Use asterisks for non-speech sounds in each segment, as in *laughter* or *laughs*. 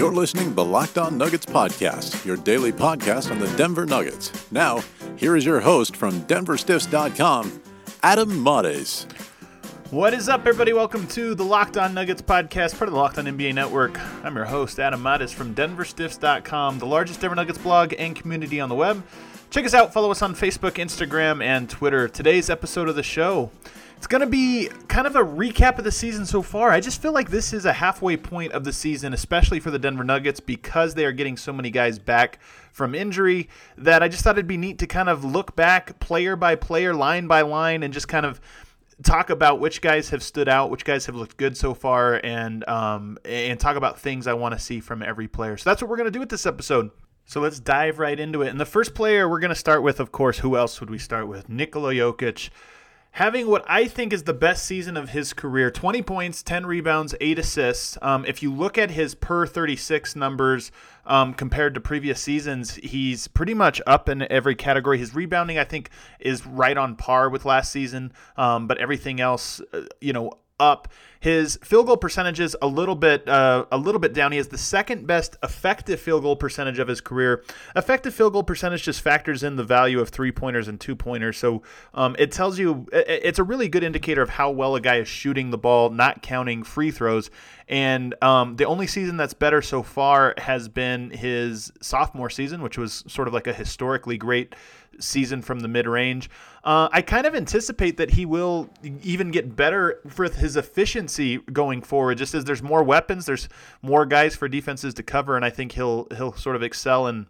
You're listening to the Locked On Nuggets podcast, your daily podcast on the Denver Nuggets. Now, here is your host from DenverStiffs.com, Adam Mares. What is up, everybody? Welcome to the Locked On Nuggets podcast, part of the Locked On NBA Network. I'm your host, Adam Mares from DenverStiffs.com, the largest Denver Nuggets blog and community on the web. Check us out. Follow us on Facebook, Instagram, and Twitter. Today's episode of the show. It's going to be kind of a recap of the season so far. I just feel like this is a halfway point of the season, especially for the Denver Nuggets, because they are getting so many guys back from injury that I just thought it'd be neat to kind of look back player by player, line by line, and just kind of talk about which guys have stood out, which guys have looked good so far, and um, and talk about things I want to see from every player. So that's what we're to do with this episode. So let's dive right into it. And the first player we're to start with, of course, who else would we start with? Nikola Jokic. Having what I think is the best season of his career 20 points, 10 rebounds, 8 assists. Um, if you look at his per 36 numbers um, compared to previous seasons, he's pretty much up in every category. His rebounding, I think, is right on par with last season, um, but everything else, uh, you know, up. His field goal percentage is a little bit uh, a little bit down. He has the second best effective field goal percentage of his career. Effective field goal percentage just factors in the value of three pointers and two pointers, so um, it tells you it's a really good indicator of how well a guy is shooting the ball, not counting free throws. And um, the only season that's better so far has been his sophomore season, which was sort of like a historically great season from the mid range. Uh, I kind of anticipate that he will even get better with his efficiency going forward. Just as there's more weapons, there's more guys for defenses to cover, and I think he'll he'll sort of excel in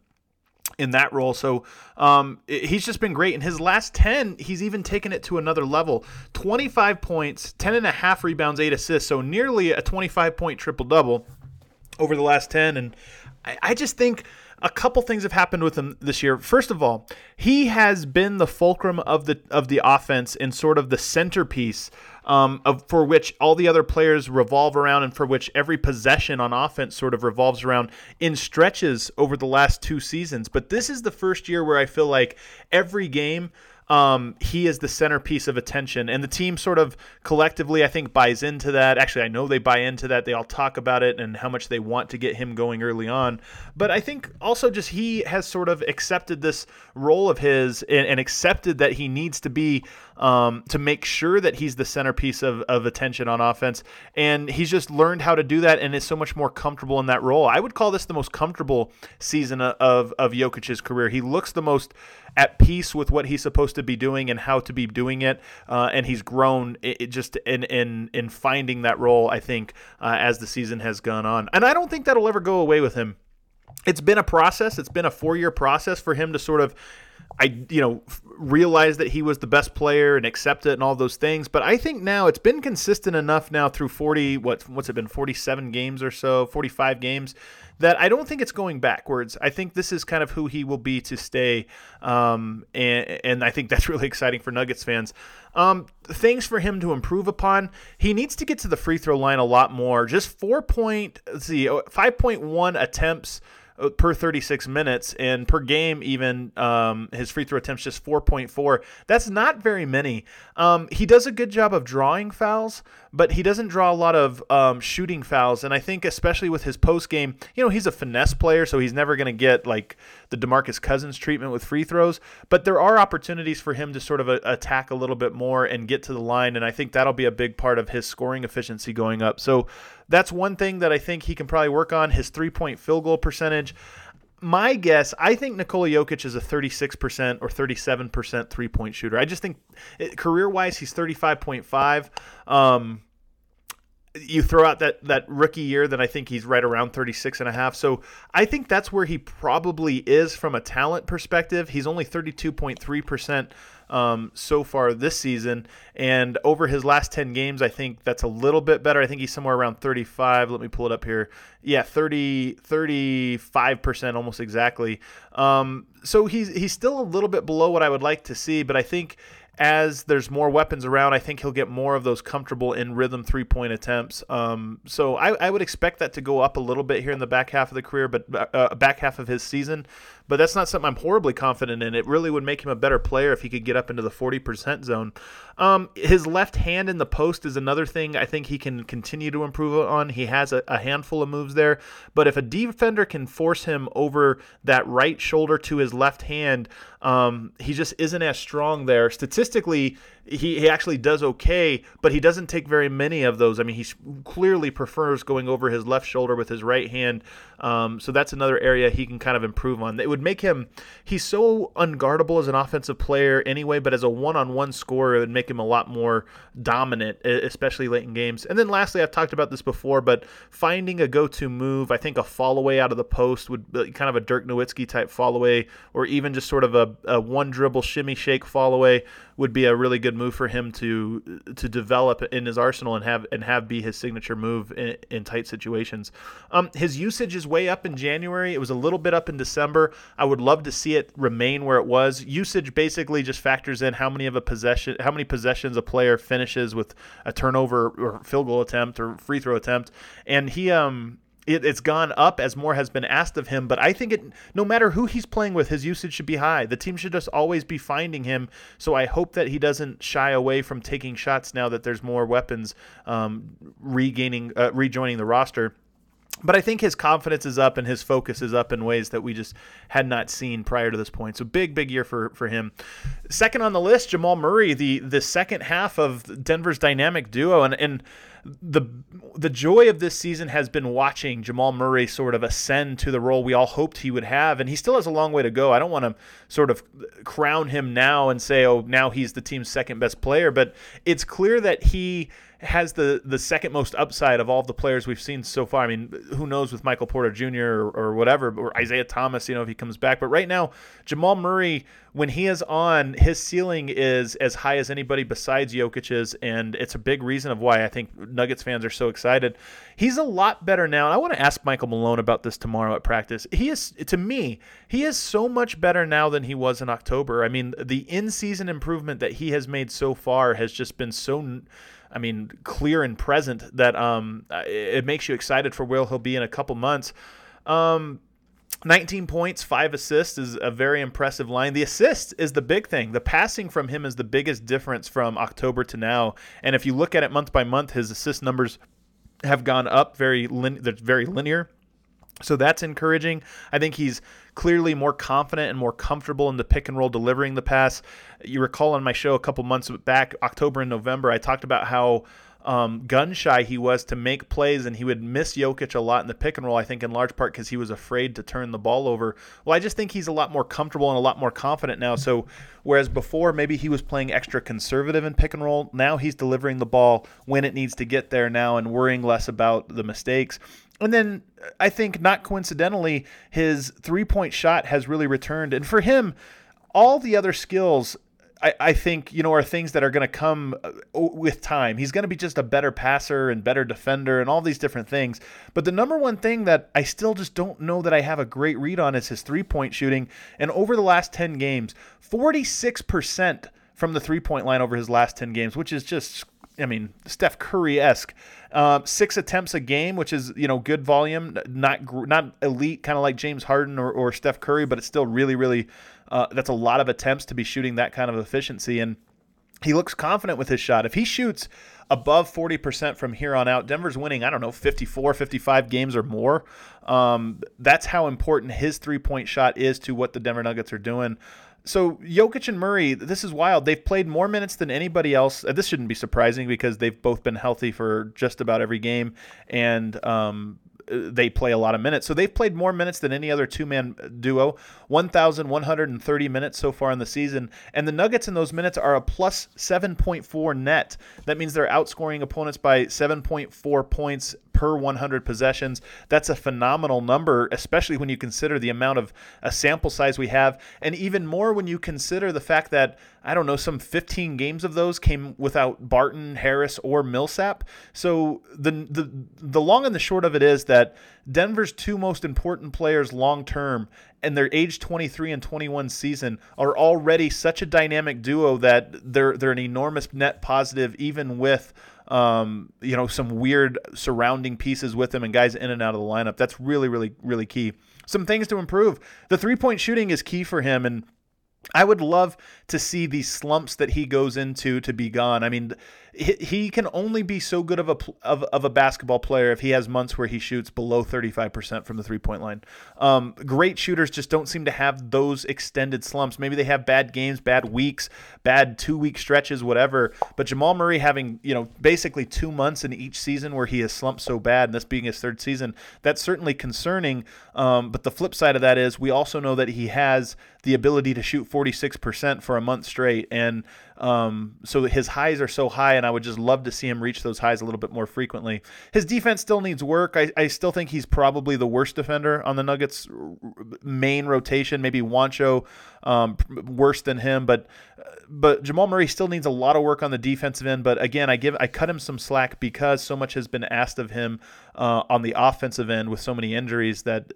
in that role. So um, he's just been great. In his last 10, he's even taken it to another level 25 points, 10 and a half rebounds, eight assists. So nearly a 25 point triple double over the last 10. And I, I just think a couple things have happened with him this year. First of all, he has been the fulcrum of the of the offense and sort of the centerpiece um, of for which all the other players revolve around and for which every possession on offense sort of revolves around in stretches over the last two seasons. But this is the first year where I feel like every game um, he is the centerpiece of attention. And the team sort of collectively, I think, buys into that. Actually, I know they buy into that. They all talk about it and how much they want to get him going early on. But I think also just he has sort of accepted this role of his and, and accepted that he needs to be um, to make sure that he's the centerpiece of, of attention on offense. And he's just learned how to do that and is so much more comfortable in that role. I would call this the most comfortable season of, of Jokic's career. He looks the most at peace with what he's supposed to be doing and how to be doing it. Uh, and he's grown it, just in, in, in finding that role, I think, uh, as the season has gone on. And I don't think that'll ever go away with him. It's been a process. It's been a four year process for him to sort of I you know realized that he was the best player and accept it and all those things. But I think now it's been consistent enough now through 40 what what's it been 47 games or so, 45 games that I don't think it's going backwards. I think this is kind of who he will be to stay, um, and, and I think that's *laughs* really exciting for Nuggets fans. Um, things for him to improve upon. He needs to get to the free throw line a lot more. Just four point, let's see, uh, five point one attempts per 36 minutes, and per game, even um, his free throw attempts just 4.4. That's not very many. Um, he does a good job of drawing fouls, but he doesn't draw a lot of um, shooting fouls. And I think, especially with his post game, you know, he's a finesse player, so he's never going to get like the DeMarcus Cousins treatment with free throws. But there are opportunities for him to sort of a- attack a little bit more and get to the line, and I think that'll be a big part of his scoring efficiency going up. So that's one thing that I think he can probably work on. His three point field goal percentage. My guess, I think Nikola Jokic is a 36% or 37% three point shooter. I just think career wise, he's 35.5. Um, you throw out that that rookie year then i think he's right around 36 and a half so i think that's where he probably is from a talent perspective he's only 32.3% um, so far this season. And over his last 10 games, I think that's a little bit better. I think he's somewhere around 35. Let me pull it up here. Yeah, 30, 35% almost exactly. Um, so he's, he's still a little bit below what I would like to see, but I think as there's more weapons around, I think he'll get more of those comfortable in rhythm three point attempts. Um, so I, I, would expect that to go up a little bit here in the back half of the career, but uh, back half of his season. But that's not something I'm horribly confident in. It really would make him a better player if he could get up into the 40% zone. Um, his left hand in the post is another thing I think he can continue to improve on. He has a, a handful of moves there, but if a defender can force him over that right shoulder to his left hand, um, he just isn't as strong there. Statistically, he, he actually does okay, but he doesn't take very many of those. I mean, he clearly prefers going over his left shoulder with his right hand. Um, so that's another area he can kind of improve on. It would make him, he's so unguardable as an offensive player anyway, but as a one on one scorer, it would make him a lot more dominant, especially late in games. And then lastly, I've talked about this before, but finding a go to move, I think a fall away out of the post would be kind of a Dirk Nowitzki type fall away, or even just sort of a, a one dribble shimmy shake fall away would be a really good move for him to to develop in his arsenal and have and have be his signature move in, in tight situations. Um, his usage is way up in January. It was a little bit up in December. I would love to see it remain where it was. Usage basically just factors in how many of a possession, how many possessions a player finishes with a turnover or field goal attempt or free throw attempt, and he um it, it's gone up as more has been asked of him. But I think it, no matter who he's playing with, his usage should be high. The team should just always be finding him. So I hope that he doesn't shy away from taking shots now that there's more weapons um, regaining, uh, rejoining the roster. But I think his confidence is up and his focus is up in ways that we just had not seen prior to this point. So big, big year for, for him. Second on the list, Jamal Murray, the the second half of Denver's dynamic duo, and and the the joy of this season has been watching Jamal Murray sort of ascend to the role we all hoped he would have, and he still has a long way to go. I don't want to sort of crown him now and say, oh, now he's the team's second best player, but it's clear that he has the the second most upside of all the players we've seen so far. I mean, who knows with Michael Porter Jr. or, or whatever, or Isaiah Thomas, you know, if he comes back. But right now, Jamal Murray, when he is on, his ceiling is as high as anybody besides Jokic's, and it's a big reason of why I think Nuggets fans are so excited. He's a lot better now, and I want to ask Michael Malone about this tomorrow at practice. He is, to me, he is so much better now than he was in October. I mean, the in-season improvement that he has made so far has just been so I mean, clear and present that um, it makes you excited for where he'll be in a couple months. Um, 19 points, five assists is a very impressive line. The assist is the big thing. The passing from him is the biggest difference from October to now. And if you look at it month by month, his assist numbers have gone up very lin- very linear. So that's encouraging. I think he's clearly more confident and more comfortable in the pick and roll delivering the pass. You recall on my show a couple months back, October and November, I talked about how um, gun shy he was to make plays, and he would miss Jokic a lot in the pick and roll. I think in large part because he was afraid to turn the ball over. Well, I just think he's a lot more comfortable and a lot more confident now. So whereas before maybe he was playing extra conservative in pick and roll, now he's delivering the ball when it needs to get there now and worrying less about the mistakes. And then I think not coincidentally, his three point shot has really returned. And for him, all the other skills I, think you know are things that are going to come uh, with time. He's going to be just a better passer and better defender and all these different things. But the number one thing that I still just don't know that I have a great read on is his three point shooting. And over the last ten games, forty six percent from the three point line over his last ten games, which is just I mean, Steph Curry esque. Uh, six attempts a game, which is you know good volume, not not elite, kind of like James Harden or, or Steph Curry, but it's still really really uh, that's a lot of attempts to be shooting that kind of efficiency and. He looks confident with his shot. If he shoots above 40% from here on out, Denver's winning, I don't know, 54, 55 games or more. Um, that's how important his three point shot is to what the Denver Nuggets are doing. So Jokic and Murray, this is wild. They've played more minutes than anybody else. This shouldn't be surprising because they've both been healthy for just about every game, and um, they play a lot of minutes. So they've played more minutes than any other two man duo 1,130 minutes so far in the season. And the Nuggets in those minutes are a plus 7.4 net. That means they're outscoring opponents by 7.4 points per 100 possessions. That's a phenomenal number, especially when you consider the amount of a sample size we have, and even more when you consider the fact that I don't know, some 15 games of those came without Barton, Harris, or Millsap. So the the the long and the short of it is that Denver's two most important players long term and their age 23 and 21 season are already such a dynamic duo that they're they're an enormous net positive even with um, you know some weird surrounding pieces with him and guys in and out of the lineup. That's really really really key. some things to improve. The three point shooting is key for him, and I would love to see these slumps that he goes into to be gone. I mean, he can only be so good of a of, of a basketball player if he has months where he shoots below 35% from the three point line. Um, great shooters just don't seem to have those extended slumps. Maybe they have bad games, bad weeks, bad two week stretches, whatever. But Jamal Murray having you know basically two months in each season where he has slumped so bad, and this being his third season, that's certainly concerning. Um, but the flip side of that is we also know that he has the ability to shoot 46% for a month straight, and um, so his highs are so high, and I would just love to see him reach those highs a little bit more frequently. His defense still needs work. I, I still think he's probably the worst defender on the Nuggets' main rotation. Maybe Juancho um, worse than him, but but Jamal Murray still needs a lot of work on the defensive end. But again, I give I cut him some slack because so much has been asked of him uh, on the offensive end with so many injuries that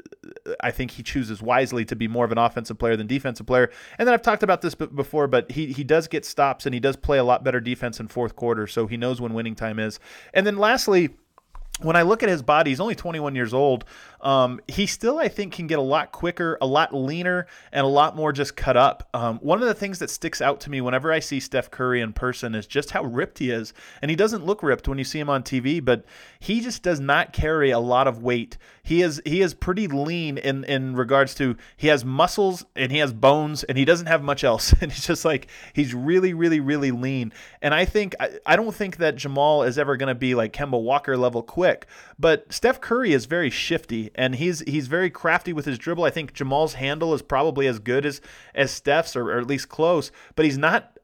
I think he chooses wisely to be more of an offensive player than defensive player. And then I've talked about this before, but he he does get stops and he does play a lot better defense in fourth quarter, so he knows when winning time is. And then lastly when I look at his body, he's only 21 years old. Um, he still, I think, can get a lot quicker, a lot leaner, and a lot more just cut up. Um, one of the things that sticks out to me whenever I see Steph Curry in person is just how ripped he is. And he doesn't look ripped when you see him on TV, but he just does not carry a lot of weight. He is he is pretty lean in in regards to he has muscles and he has bones and he doesn't have much else. *laughs* And he's just like he's really, really, really lean. And I think I, I don't think that Jamal is ever going to be like Kemba Walker level quick, but Steph Curry is very shifty and he's he's very crafty with his dribble. I think Jamal's handle is probably as good as as Steph's or, or at least close, but he's not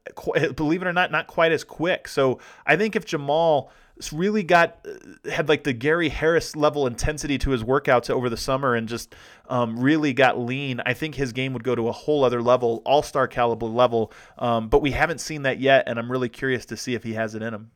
believe it or not not quite as quick. So I think if Jamal really got uh, had like the Gary Harris level intensity to his workouts over the summer and just um, really got lean, I think his game would go to a whole other level, all star caliber level. Um, but we haven't seen that yet, and I'm really curious to see if he has it in him.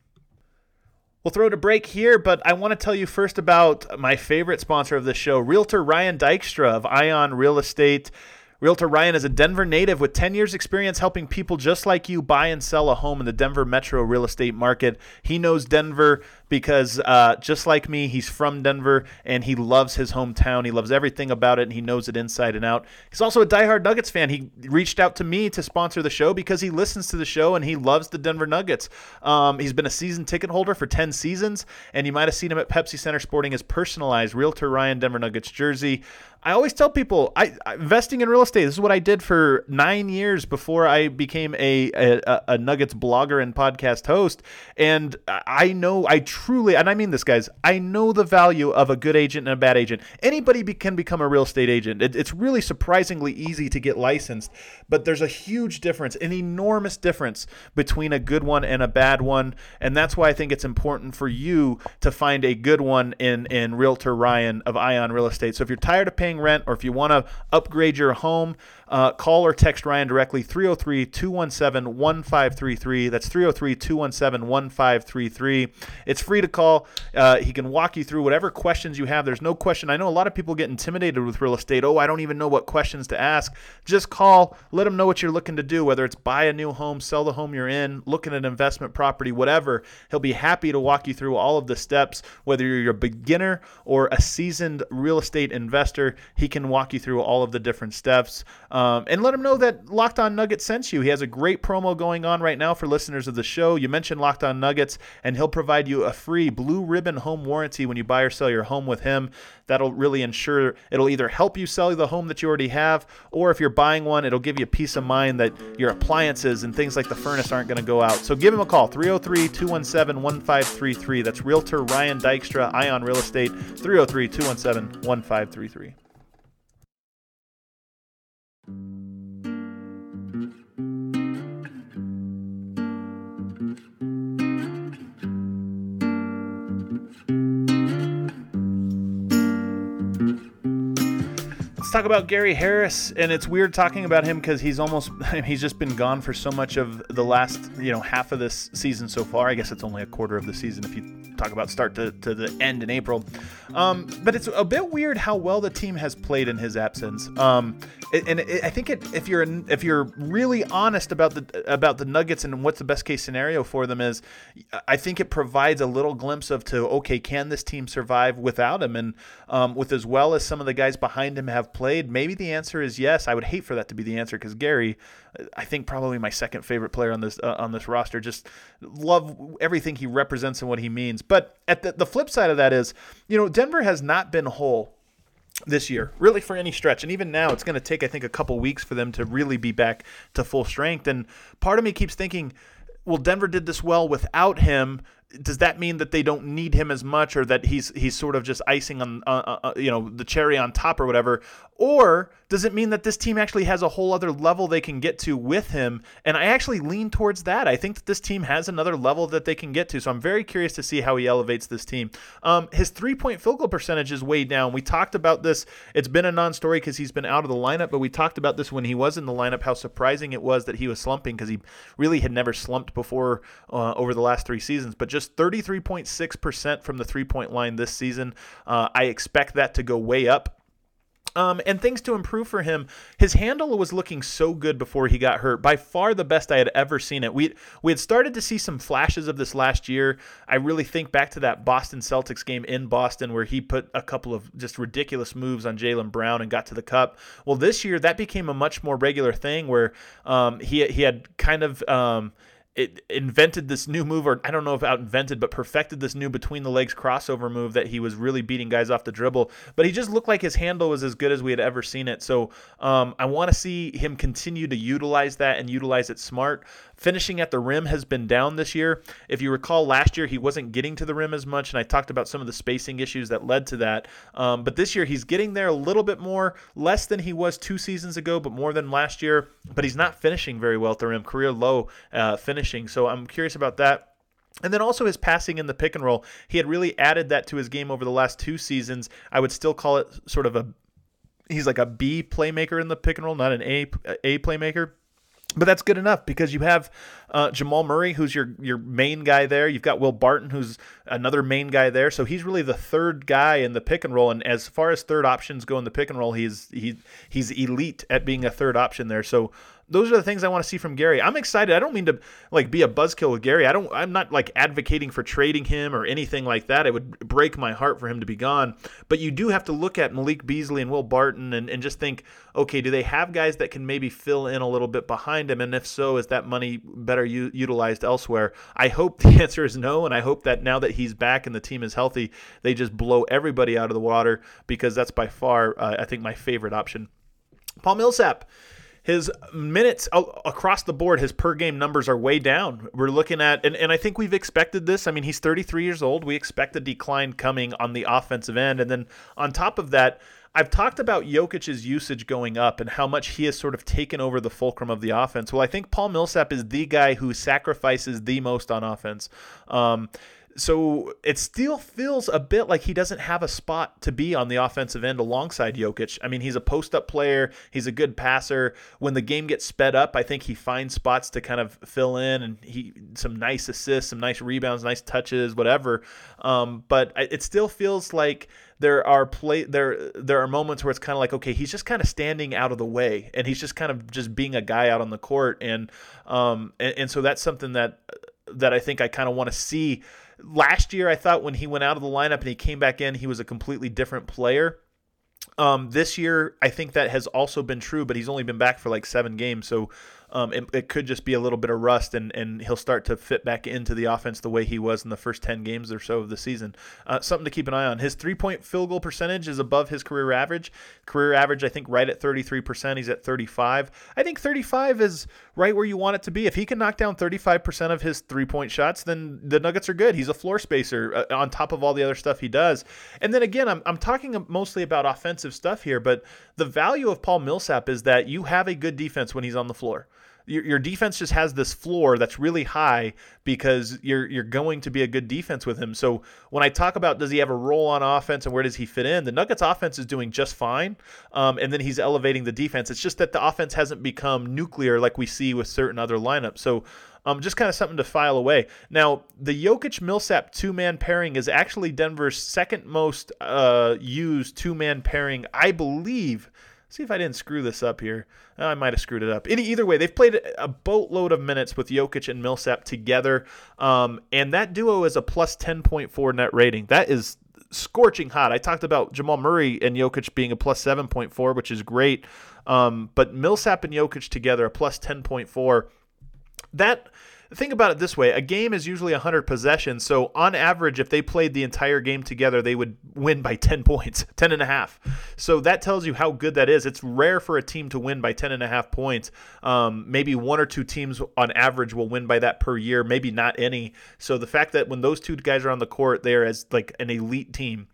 We'll throw to break here, but I want to tell you first about my favorite sponsor of the show, Realtor Ryan Dykstra of Ion Real Estate. Realtor Ryan is a Denver native with 10 years' experience helping people just like you buy and sell a home in the Denver metro real estate market. He knows Denver because uh, just like me, he's from Denver and he loves his hometown. He loves everything about it and he knows it inside and out. He's also a diehard Nuggets fan. He reached out to me to sponsor the show because he listens to the show and he loves the Denver Nuggets. Um, he's been a season ticket holder for 10 seasons, and you might have seen him at Pepsi Center sporting his personalized Realtor Ryan Denver Nuggets jersey. I always tell people, I, investing in real estate. This is what I did for nine years before I became a, a, a Nuggets blogger and podcast host. And I know, I truly, and I mean this, guys, I know the value of a good agent and a bad agent. Anybody be, can become a real estate agent. It, it's really surprisingly easy to get licensed, but there's a huge difference, an enormous difference between a good one and a bad one. And that's why I think it's important for you to find a good one in in Realtor Ryan of Ion Real Estate. So if you're tired of paying rent or if you want to upgrade your home, uh, call or text Ryan directly 303 217 1533. That's 303 217 1533. It's free to call. Uh, he can walk you through whatever questions you have. There's no question. I know a lot of people get intimidated with real estate. Oh, I don't even know what questions to ask. Just call, let him know what you're looking to do, whether it's buy a new home, sell the home you're in, look at an investment property, whatever. He'll be happy to walk you through all of the steps, whether you're a beginner or a seasoned real estate investor. He can walk you through all of the different steps. Um, and let him know that Locked On Nuggets sent you. He has a great promo going on right now for listeners of the show. You mentioned Locked On Nuggets, and he'll provide you a free blue ribbon home warranty when you buy or sell your home with him. That'll really ensure it'll either help you sell the home that you already have, or if you're buying one, it'll give you peace of mind that your appliances and things like the furnace aren't going to go out. So give him a call 303 217 1533. That's Realtor Ryan Dykstra, Ion Real Estate, 303 217 1533. Talk about Gary Harris, and it's weird talking about him because he's almost *laughs* he's just been gone for so much of the last you know half of this season so far. I guess it's only a quarter of the season if you talk about start to, to the end in April. Um, but it's a bit weird how well the team has played in his absence. Um, and it, I think it, if you're if you're really honest about the about the Nuggets and what's the best case scenario for them is, I think it provides a little glimpse of to okay, can this team survive without him? And um, with as well as some of the guys behind him have played, maybe the answer is yes. I would hate for that to be the answer because Gary, I think probably my second favorite player on this uh, on this roster. Just love everything he represents and what he means. But at the, the flip side of that is, you know, Denver has not been whole this year, really for any stretch. And even now, it's going to take, I think, a couple weeks for them to really be back to full strength. And part of me keeps thinking, well, Denver did this well without him does that mean that they don't need him as much or that he's he's sort of just icing on uh, uh, uh, you know the cherry on top or whatever or does it mean that this team actually has a whole other level they can get to with him. And i actually lean towards that. I think that this team has another level that they can get to. So i'm very curious to see how he elevates this team. Um, his three point field goal percentage is way down. We talked about this. It's been a non-story because he's been out of the lineup but we talked about this when he was in the lineup how surprising it was that he was slumping because he really had never slumped before uh, over the last three seasons. But just 33.6% from the three point line this season. Uh, I expect that to go way up um, and things to improve for him. His handle was looking so good before he got hurt. By far the best I had ever seen it. We we had started to see some flashes of this last year. I really think back to that Boston Celtics game in Boston where he put a couple of just ridiculous moves on Jaylen Brown and got to the cup. Well, this year that became a much more regular thing where um, he he had kind of um, it invented this new move, or I don't know if out invented, but perfected this new between the legs crossover move that he was really beating guys off the dribble. But he just looked like his handle was as good as we had ever seen it. So um, I want to see him continue to utilize that and utilize it smart. Finishing at the rim has been down this year. If you recall, last year he wasn't getting to the rim as much, and I talked about some of the spacing issues that led to that. Um, but this year he's getting there a little bit more, less than he was two seasons ago, but more than last year. But he's not finishing very well at the rim, career low uh, finishing. So I'm curious about that. And then also his passing in the pick and roll. He had really added that to his game over the last two seasons. I would still call it sort of a he's like a B playmaker in the pick and roll, not an A A playmaker. But that's good enough because you have uh, Jamal Murray, who's your your main guy there. You've got Will Barton, who's another main guy there. So he's really the third guy in the pick and roll. And as far as third options go in the pick and roll, he's he he's elite at being a third option there. So those are the things I want to see from Gary. I'm excited. I don't mean to like be a buzzkill with Gary. I don't I'm not like advocating for trading him or anything like that. It would break my heart for him to be gone. But you do have to look at Malik Beasley and Will Barton and, and just think, okay, do they have guys that can maybe fill in a little bit behind him? And if so, is that money better u- utilized elsewhere? I hope *laughs* the answer is no, and I hope that now that he's back and the team is healthy, they just blow everybody out of the water because that's by far, uh, I think, my favorite option. Paul Millsap his minutes across the board, his per game numbers are way down. We're looking at, and, and I think we've expected this. I mean, he's 33 years old. We expect a decline coming on the offensive end. And then on top of that, I've talked about Jokic's usage going up and how much he has sort of taken over the fulcrum of the offense. Well, I think Paul Millsap is the guy who sacrifices the most on offense. Um, so it still feels a bit like he doesn't have a spot to be on the offensive end alongside Jokic. I mean, he's a post up player, he's a good passer. When the game gets sped up, I think he finds spots to kind of fill in and he some nice assists, some nice rebounds, nice touches, whatever. Um, but it still feels like there are play there there are moments where it's kind of like okay, he's just kind of standing out of the way and he's just kind of just being a guy out on the court and um and, and so that's something that that I think I kind of want to see Last year, I thought when he went out of the lineup and he came back in, he was a completely different player. Um, this year, I think that has also been true, but he's only been back for like seven games. So um, it, it, could just be a little bit of rust, and, and he'll start to fit back into the offense the way he was in the first 10 games or so of the season. Uh, something to keep an eye on. His three point field goal percentage is above his career average. Career average, I think, right at 33%. He's at 35. I think 35 is right where you want it to be. If he can knock down 35% of his three point shots, then the Nuggets are good. He's a floor spacer uh, on top of all the other stuff he does. And then again, I'm, I'm talking mostly about offensive stuff here, but the value of Paul Millsap is that you have a good defense when he's on the floor your, your defense just has this floor that's really high because you're you're going to be a good defense with him. So when I talk about does he have a role on offense and where does he fit in, the Nuggets offense is doing just fine, um, and then he's elevating the defense. It's just that the offense hasn't become nuclear like we see with certain other lineups. So Um, just kind of something to file away. Now, the Jokic Millsap two man pairing is actually Denver's second most uh, used two man pairing, I believe. See if I didn't screw this up here. Oh, I might have screwed it up. Any, either way, they've played a boatload of minutes with Jokic and Millsap together, um, and that duo is a plus 10.4 net rating. That is scorching hot. I talked about Jamal Murray and Jokic being a plus 7.4, which is great. Um, but Millsap and Jokic together, a plus 10.4. That think about it this way. A game is usually 100 possessions so on average if they played the entire game together they would win by *laughs* 10 points 10 and a half. So that tells you how good that is. It's rare for a team to win by 10 and a half points. Um, maybe one or two teams on average will win by that per year maybe not any. So the fact that when those two guys are on the court they are as like an elite team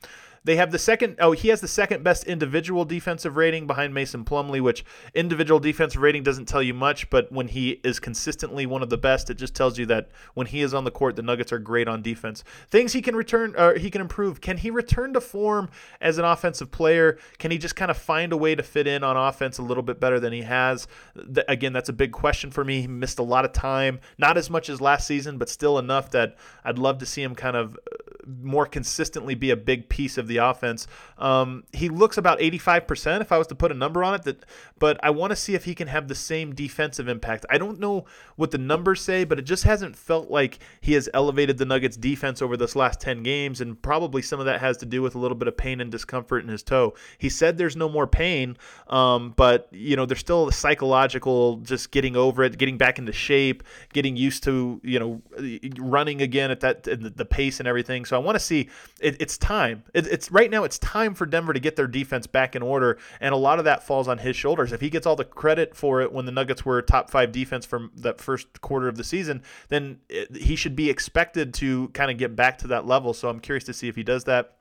they have the second. Oh, he has the second best individual defensive rating behind Mason Plumlee, which individual defensive rating doesn't tell you much, but when he is consistently one of the best, it just tells you that when he is on the court, the Nuggets are great on defense. Things he can return, or he can improve. Can he return to form as an offensive player? Can he just kind of find a way to fit in on offense a little bit better than he has? Again, that's a big question for me. He missed a lot of time, not as much as last season, but still enough that I'd love to see him kind of uh, more consistently be a big piece of the offense. Um, he looks about 85% if I was to put a number on it. That, but I want to see if he can have the same defensive impact. I don't know what the numbers say, but it just hasn't felt like he has elevated the Nuggets defense over this last 10 games, and probably some of that has to do with a little bit of pain and discomfort in his toe. He said there's no more pain, um, but you know there's still a psychological just getting over it, getting back into shape, getting used to you know running again at that the pace and everything. So I want to see it, it's time. It, it's right now. It's time for Denver to get their defense back in order, and a lot of that falls on his shoulders. If he gets all the credit for it when the Nuggets were top five defense from that first quarter of the season, then it, he should be expected to kind of get back to that level. So I'm curious to see if he does that.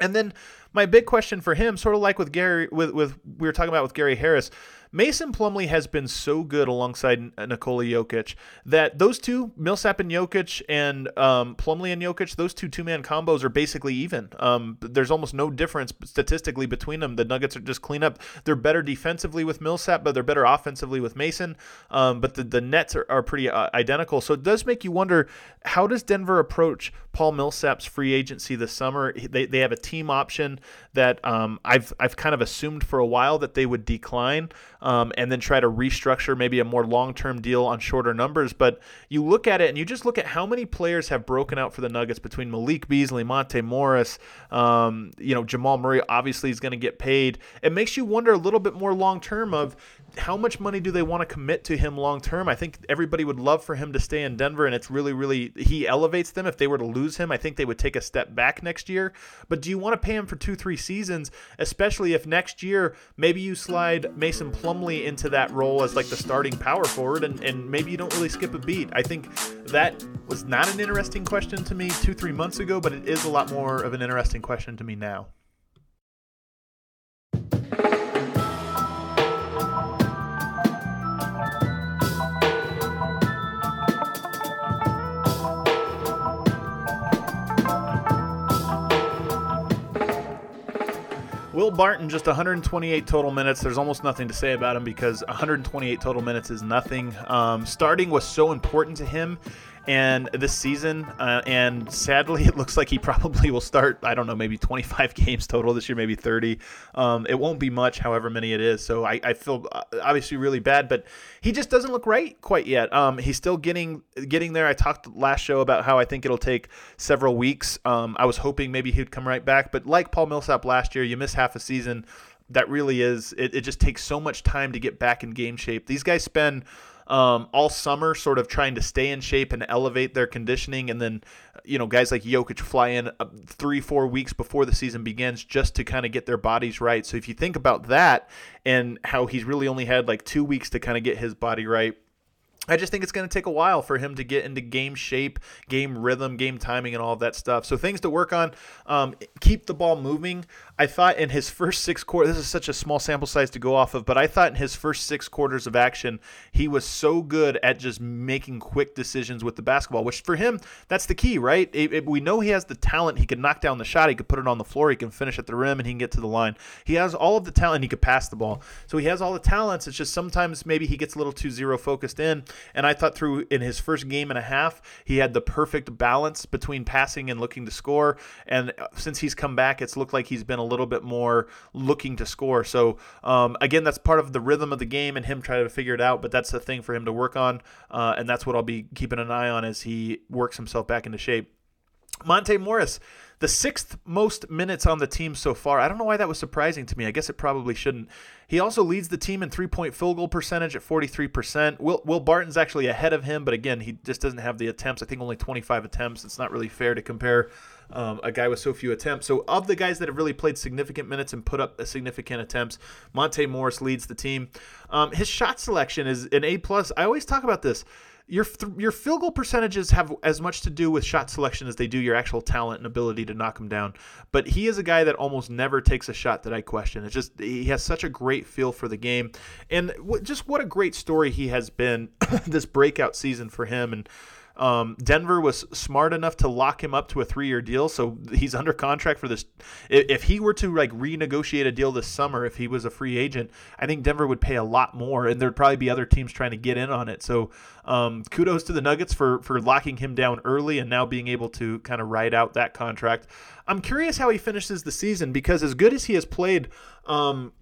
And then my big question for him, sort of like with Gary, with with we were talking about with Gary Harris Mason Plumlee has been so good alongside Nikola Jokic that those two, Millsap and Jokic and um, Plumlee and Jokic, those two two man combos are basically even. Um, there's almost no difference statistically between them. The Nuggets are just clean up. They're better defensively with Millsap, but they're better offensively with Mason. Um, but the, the nets are, are pretty uh, identical. So it does make you wonder how does Denver approach Paul Millsap's free agency this summer? They, they have a team option that um, I've, I've kind of assumed for a while that they would decline um, and then try to restructure maybe a more long term deal on shorter numbers. But you look at it and you just look at how many players have broken out for the Nuggets between Malik Beasley, Monte Morris, um, you know, Jamal Murray obviously is going to get paid. It makes you wonder a little bit more long term of how much money do they want to commit to him long term? I think everybody would love for him to stay in Denver, and it's really, really he elevates them. If they were to lose him, I think they would take a step back next year. But do you want to pay him for two, three seasons, especially if next year maybe you slide Mason Plumlee into that role as like the starting power forward, and, and maybe you don't really skip a beat? I think that was not an interesting question to me two, three months ago, but it is a lot more of an interesting question to me now. Will Barton, just 128 total minutes. There's almost nothing to say about him because 128 total minutes is nothing. Um, starting was so important to him and this season. Uh, and sadly, *laughs* it looks like he probably will start. I don't know, maybe 25 *laughs* games total this year, maybe 30. Um, it won't be much, however many it is. So I, I, feel uh, obviously really bad, but he just doesn't look right quite yet. Um, he's still getting getting there. I talked last show about how I think it'll take several weeks. Um, I was hoping maybe he'd come right back, but like Paul Millsap last year, you miss half a season. That really is. It, it just takes so much time to get back in game shape. These guys spend um, all summer, sort of trying to stay in shape and elevate their conditioning. And then, you know, guys like Jokic fly in uh, three, four weeks before the season begins just to kind of get their bodies right. So if you think about that and how he's really only had like two weeks to kind of get his body right I just think it's going to take a while for him to get into game shape, game rhythm, game timing, and all of that stuff. So things to work on. Um, keep the ball moving. I thought in his first six quarters, this is such a small sample size to go off of, but I thought in his first six quarters of action, he was so good at just making quick decisions with the basketball, which for him, that's the key, right? It, it, we know he has the talent. He can knock down the shot. He could put it on the floor. He can finish at the rim, and he can get to the line. He has all of the talent. He could pass the ball. So he has all the talents. It's just sometimes maybe he gets a little too zero focused in And I thought through in his first game and a half, he had the perfect balance between passing and looking to score. And since he's come back, it's looked like he's been a little bit more looking to score. So um, again, that's part of the rhythm of the game and him trying to figure it out. But that's the thing for him to work on, uh, and that's what I'll be keeping an eye on as he works himself back into shape. Monte Morris, the sixth most minutes on the team so far. I don't know why that was surprising to me. I guess it probably shouldn't. He also leads the team in three point field goal percentage at 43%. Will, Will Barton's actually ahead of him, but again, he just doesn't have the attempts. I think only 25 attempts. It's not really fair to compare um, a guy with so few attempts. So, of the guys that have really played significant minutes and put up a significant attempts, Monte Morris leads the team. Um, his shot selection is an A plus. I always talk about this your your field goal percentages have as much to do with shot selection as they do your actual talent and ability to knock them down. But he is a guy that almost never takes a shot that I question. It's just he has such a great feel for the game, and just what a great story he has been *coughs* this breakout season for him and. Um, Denver was smart enough to lock him up to a three-year deal, so he's under contract for this. If he were to like renegotiate a deal this summer, if he was a free agent, I think Denver would pay a lot more, and there'd probably be other teams trying to get in on it. So, um, kudos to the Nuggets for for locking him down early and now being able to kind of ride out that contract. I'm curious how he finishes the season because as good as he has played. Um,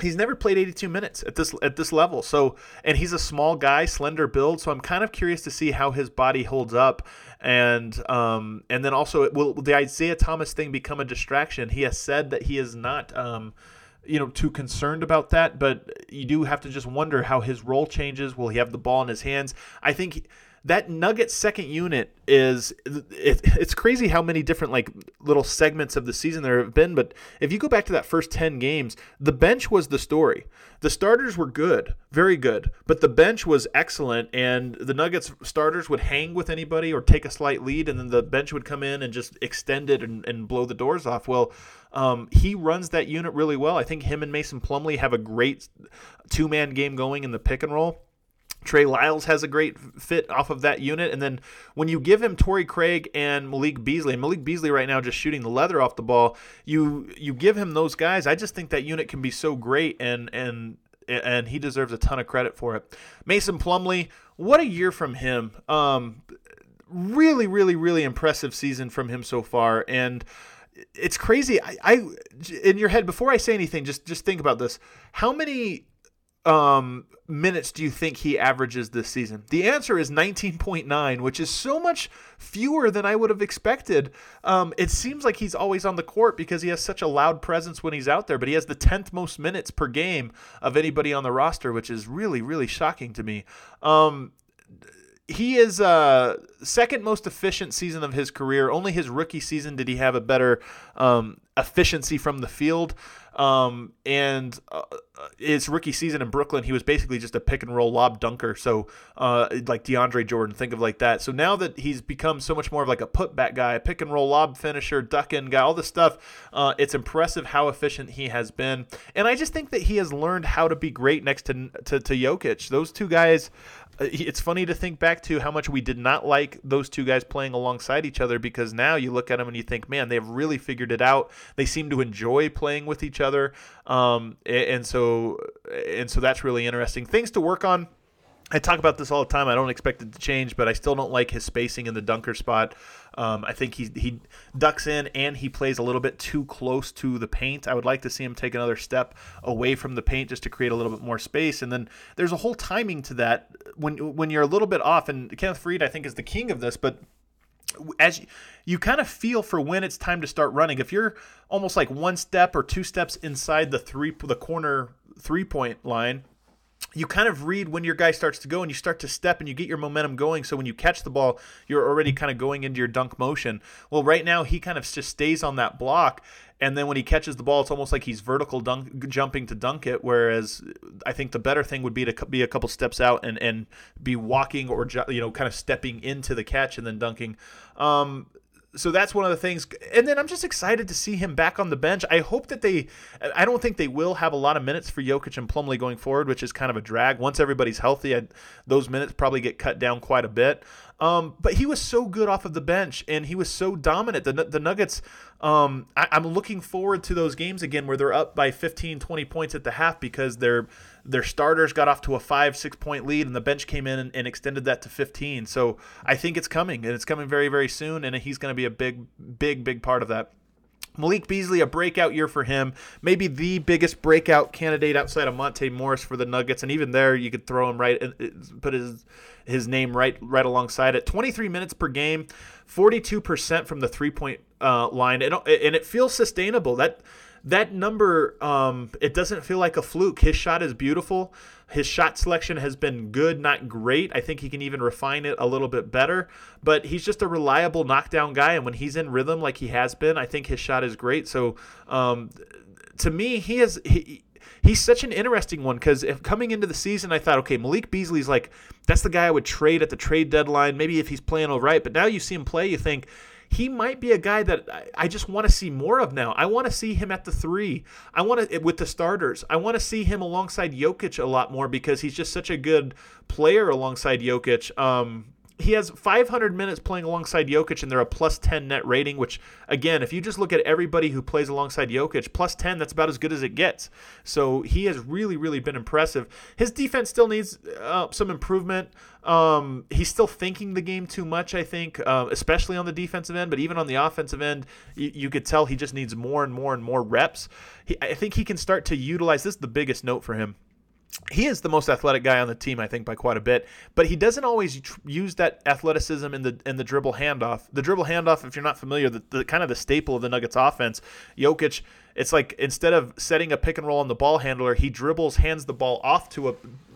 he's never played 82 minutes at this at this level. So, and he's a small guy, slender build. So I'm kind of curious to see how his body holds up, and um, and then also will the Isaiah Thomas thing become a distraction? He has said that he is not. Um, you know, too concerned about that, but you do have to just wonder how his role changes. Will he have the ball in his hands? I think that Nuggets second unit is it, it's crazy how many different like little segments of the season there have been. But if you go back to that first ten games, the bench was the story. The starters were good, very good, but the bench was excellent, and the Nuggets starters would hang with anybody or take a slight lead, and then the bench would come in and just extend it and, and blow the doors off. Well. Um, he runs that unit really well. I think him and Mason Plumlee have a great two man game going in the pick and roll. Trey Lyles has a great fit off of that unit. And then when you give him Torrey Craig and Malik Beasley, and Malik Beasley right now just shooting the leather off the ball, you you give him those guys. I just think that unit can be so great and and and he deserves a ton of credit for it. Mason Plumlee, what a year from him. Um, really, really, really impressive season from him so far. And it's crazy. I, I in your head before I say anything, just just think about this. How many um, minutes do you think he averages this season? The answer is 19.9, which is so much fewer than I would have expected. Um, it seems like he's always on the court because he has such a loud presence when he's out there, but he has the 10th most minutes per game of anybody on the roster, which is really, really shocking to me. Um, he is uh second most efficient season of his career. Only his rookie season did he have a better um, efficiency from the field. Um, and uh, his rookie season in Brooklyn, he was basically just a pick and roll lob dunker. So, uh, like DeAndre Jordan, think of like that. So now that he's become so much more of like a putback guy, a pick and roll lob finisher, duck in guy, all this stuff, uh, it's impressive how efficient he has been. And I just think that he has learned how to be great next to to, to Jokic. Those two guys uh, it's funny to think back to how much we did not like those two guys playing alongside each other because now you look at them and you think, man, they've really figured it out. They seem to enjoy playing with each other, um, and so and so that's really interesting. Things to work on. I talk about this all the time. I don't expect it to change, but I still don't like his spacing in the dunker spot. Um, I think he he ducks in and he plays a little bit too close to the paint. I would like to see him take another step away from the paint just to create a little bit more space. And then there's a whole timing to that when when you're a little bit off. And Kenneth Faried I think, is the king of this, but as you, you, kind of feel for when it's time to start running. If you're almost like one step or two steps inside the three the corner three point line, you kind of read when your guy starts to go and you start to step and you get your momentum going. So when you catch the ball, you're already kind of going into your dunk motion. Well, right now he kind of just stays on that block. And then when he catches the ball, it's almost like he's vertical dunk, jumping to dunk it. Whereas I think the better thing would be to be a couple steps out and, and be walking or you know kind of stepping into the catch and then dunking. Um, so that's one of the things. And then I'm just excited to see him back on the bench. I hope that they, I don't think they will have a lot of minutes for Jokic and Plumlee going forward, which is kind of a drag. Once everybody's healthy, I, those minutes probably get cut down quite a bit. Um, but he was so good off of the bench, and he was so dominant. The, the Nuggets, um, I, am looking forward to those games again where they're up by 15, 20 points at the half because they're their starters got off to a five, six point lead, and the bench came in and, and extended that to 15. So I think it's coming, and it's coming very, very soon, and he's going to be a big, big, big part of that. Malik Beasley, a breakout year for him. Maybe the biggest breakout candidate outside of Monte Morris for the Nuggets, and even there, you could throw him right, and put his his name right right alongside it. 23 minutes per game, 42% from the three point uh, line, and, and it feels sustainable. That that number, um, it doesn't feel like a fluke. His shot is beautiful. His shot selection has been good, not great. I think he can even refine it a little bit better. But he's just a reliable knockdown guy, and when he's in rhythm like he has been, I think his shot is great. So, um, to me, he is he, he's such an interesting one because coming into the season, I thought, okay, Malik Beasley's like that's the guy I would trade at the trade deadline. Maybe if he's playing all right, but now you see him play, you think he might be a guy that I just want to see more of now. I want to see him at the three. I want to with the starters. I want to see him alongside Jokic a lot more because he's just such a good player alongside Jokic. Um, he has 500 minutes playing alongside Jokic, and they're a plus 10 net rating. Which, again, if you just look at everybody who plays alongside Jokic, plus 10, that's about as good as it gets. So he has really, really been impressive. His defense still needs uh, some improvement. Um, he's still thinking the game too much, I think, uh, especially on the defensive end. But even on the offensive end, you, you, could tell he just needs more and more and more reps. He, I think he can start to utilize this. Is the biggest note for him he is the most athletic guy on the team, I think, by quite a bit. But he doesn't always tr- use that athleticism in the in the dribble handoff. The dribble handoff, if you're not familiar, the, the kind of the staple of the Nuggets offense. Jokic, it's like instead of setting a pick and roll on the ball handler, he dribbles, hands the ball off to a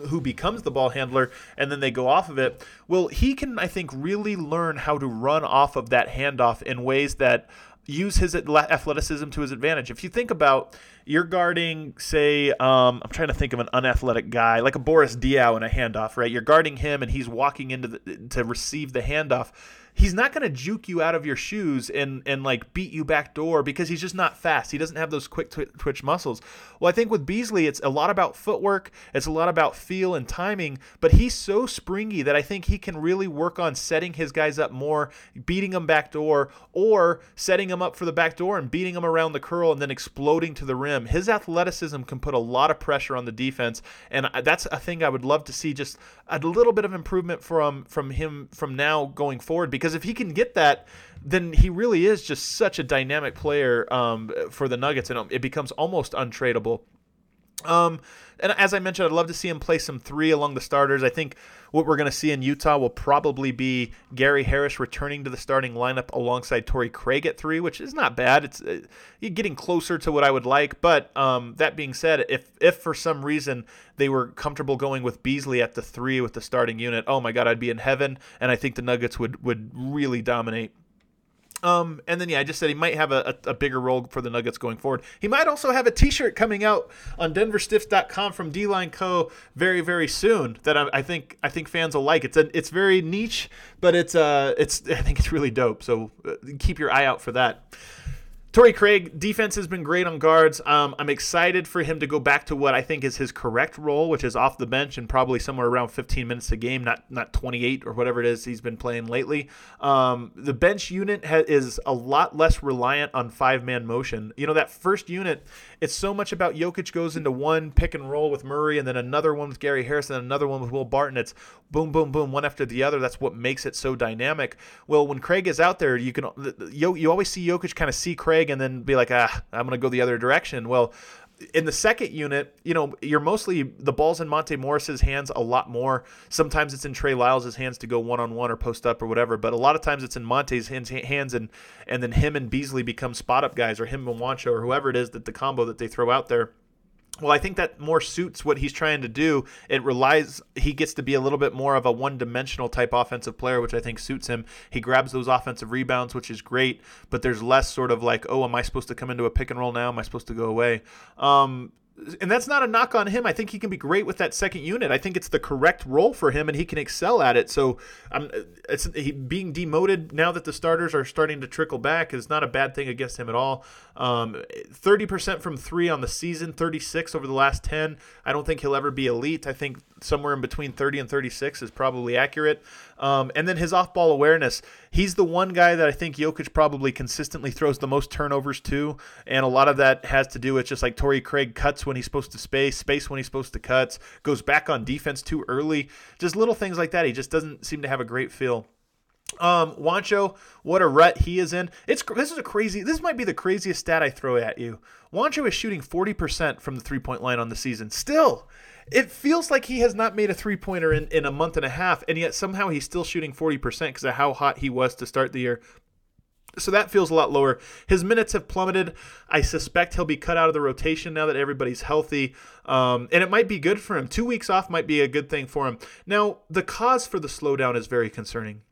who becomes the ball handler, and then they go off of it. Well, he can, I think, really learn how to run off of that handoff in ways that use his athleticism to his advantage. If you think about you're guarding, say, um, I'm trying to think of an unathletic guy like a Boris Diaw in a handoff, right? You're guarding him and he's walking into the, to receive the handoff he's not going to juke you out of your shoes and and like beat you back door because he's just not fast. He doesn't have those quick tw- twitch muscles. Well, I think with Beasley, it's a lot about footwork. It's a lot about feel and timing. But he's so springy that I think he can really work on setting his guys up more, beating them back door, or setting them up for the back door and beating them around the curl and then exploding to the rim. His athleticism can put a lot of pressure on the defense, and that's a thing I would love to see just a little bit of improvement from from him from now going forward because because if he can get that, then he really is just such a dynamic player um, for the Nuggets, and it becomes almost untradeable. Um, and as I mentioned, I'd love to see him play some three along the starters. I think what we're going to see in Utah will probably be Gary Harris returning to the starting lineup alongside Torrey Craig at three, which is not bad. It's uh, getting closer to what I would like. But um, that being said, if if for some reason they were comfortable going with Beasley at the three with the starting unit, oh my God, I'd be in heaven. And I think the Nuggets would would really dominate. Um, and then yeah, I just said he might have a, a, a, bigger role for the Nuggets going forward. He might also have a T-shirt coming out on DenverStiffs.com from D-Line Co. very very soon that I, I, think I think fans will like. It's a it's very niche, but it's uh it's *laughs* I think it's really dope. So uh, keep your eye out for that. Torrey Craig, defense has been great on guards. Um, I'm excited for him to go back to what I think is his correct role, which is off the bench and probably somewhere around 15 minutes a game, not not 28 or whatever it is he's been playing lately. Um, the bench unit ha- is a lot less reliant on five man motion. You know that first unit, it's so much about Jokic goes into one pick and roll with Murray, and then another one with Gary Harris, and another one with Will Barton. It's boom, boom, boom, one after the other. That's what makes it so dynamic. Well, when Craig is out there, you can you, you always see Jokic kind of see Craig and then be like, ah, I'm going to go the other direction. Well, in the second unit, you know, you're mostly the ball's in Monte Morris's hands a lot more. Sometimes it's in Trey Lyles' hands to go one on one or post up or whatever, but a lot of times it's in Monte's hands, hands and and then him and Beasley become spot up guys or him and Juancho or whoever it is that the combo that they throw out there well, I think that more suits what he's trying to do. It relies, he gets to be a little bit more of a one dimensional type offensive player, which I think suits him. He grabs those offensive rebounds, which is great, but there's less sort of like, oh, am I supposed to come into a pick and roll now? Am I supposed to go away? Um, and that's not a knock on him. I think he can be great with that second unit. I think it's the correct role for him, and he can excel at it. So, um, it's he, being demoted now that the starters are starting to trickle back is not a bad thing against him at all. Um, thirty percent from three on the season, thirty six over the last ten. I don't think he'll ever be elite. I think somewhere in between 30 and 36 is probably accurate. Um, and then his off ball awareness. He's the one guy that I think Jokic probably consistently throws the most turnovers to. And a lot of that has to do with just like Torrey Craig cuts when he's supposed to space, space when he's supposed to cuts, goes back on defense too early. Just little things like that. He just doesn't seem to have a great feel. Um, Juancho, what a rut he is in. It's this is a crazy. This might be the craziest stat I throw at you. Juancho is shooting 40% from the three point line on the season. Still, it feels like he has not made a three pointer in, in a month and a half, and yet somehow he's still shooting 40% because of how hot he was to start the year. So that feels a lot lower. His minutes have plummeted. I suspect he'll be cut out of the rotation now that everybody's healthy. Um, and it might be good for him. Two weeks off might be a good thing for him. Now, the cause for the slowdown is very concerning.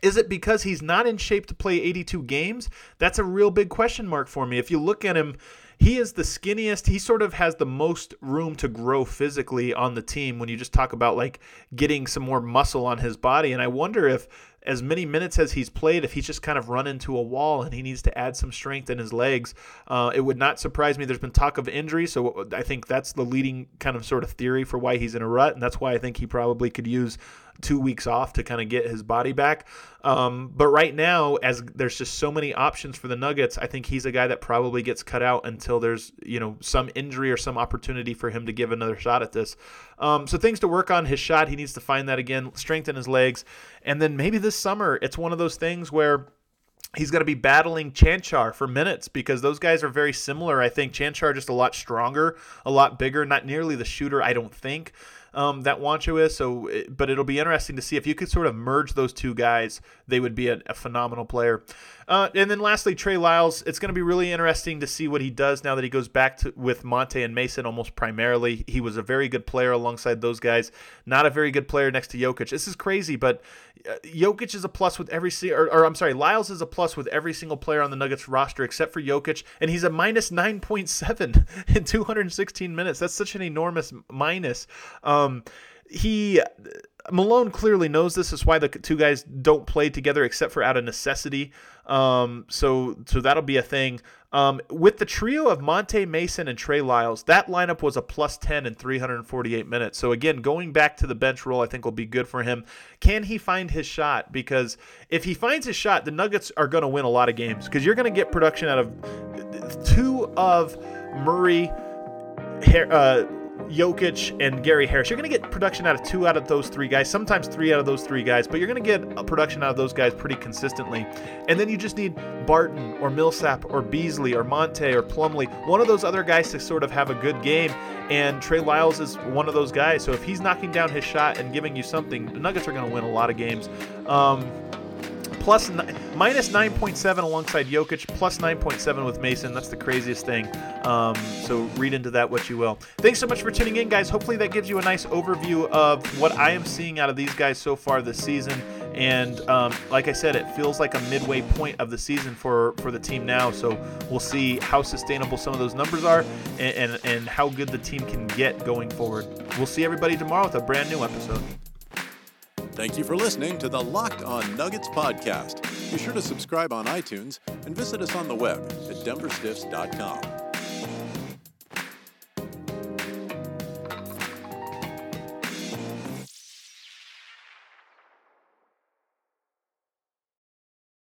Is it because he's not in shape to play 82 games? That's a real big question mark for me. If you look at him, he is the skinniest. He sort of has the most room to grow physically on the team when you just talk about like getting some more muscle on his body. And I wonder if as many minutes as he's played, if he's just kind of run into a wall and he needs to add some strength in his legs, uh, it would not surprise me. There's been talk of injury, so I think that's the leading kind of sort of theory for why he's in a rut, and that's why I think he probably could use two weeks off to kind of get his body back. Um, but right now, as there's just so many options for the Nuggets, I think he's a guy that probably gets cut out until there's you know some injury or some opportunity for him to give another shot at this. Um, so things to work on. His shot, he needs to find that again, strengthen his legs, and then maybe this summer it's one of those things where he's going to be battling Chanchar for minutes because those guys are very similar. I think Chanchar just a lot stronger, a lot bigger, not nearly the shooter, I don't think um, that Juancho is. So, but it'll be interesting to see if you could sort of merge those two guys. They would be a, a phenomenal player. Uh, and then lastly, Trey Lyles. It's going to be really interesting to see what he does now that he goes back to with Monte and Mason almost primarily. He was a very good player alongside those guys. Not a very good player next to Jokic. This is crazy, but uh, Jokic is a plus with every or, or I'm sorry, Lyles is a plus with every single player on the Nuggets roster except for Jokic, and he's a minus 9.7 *laughs* in 216 minutes. That's such an enormous minus. Um, he Malone clearly knows this. Is why the two guys don't play together except for out of necessity. Um, so so that'll be a thing. Um, with the trio of Monte Mason and Trey Lyles, that lineup was a plus 10 in 348 minutes. So again, going back to the bench role, I think will be good for him. Can he find his shot? Because if he finds his shot, the Nuggets are going to win a lot of games because you're going to get production out of two of Murray. Uh, Jokic and Gary Harris. You're going to get production out of two out of those three guys, sometimes three out of those three guys, but you're going to get a production out of those guys pretty consistently. And then you just need Barton or Millsap or Beasley or Monte or Plumlee, one of those other guys to sort of have a good game. And Trey Lyles is one of those guys. So if he's knocking down his shot and giving you something, the Nuggets are going to win a lot of games. Um, plus minus 9.7 alongside Jokic, plus 9.7 with Mason. That's the craziest thing. Um, so read into that what you will. Thanks so much for tuning in, guys. Hopefully that gives you a nice overview of what I am seeing out of these guys so far this season. And um, like I said, it feels like a midway point of the season for, for the team now. So we'll see how sustainable some of those numbers are and, and, and how good the team can get going forward. We'll see everybody tomorrow with a brand new episode. Thank you for listening to the Locked On Nuggets podcast. Be sure to subscribe on iTunes and visit us on the web at denverstiffs.com.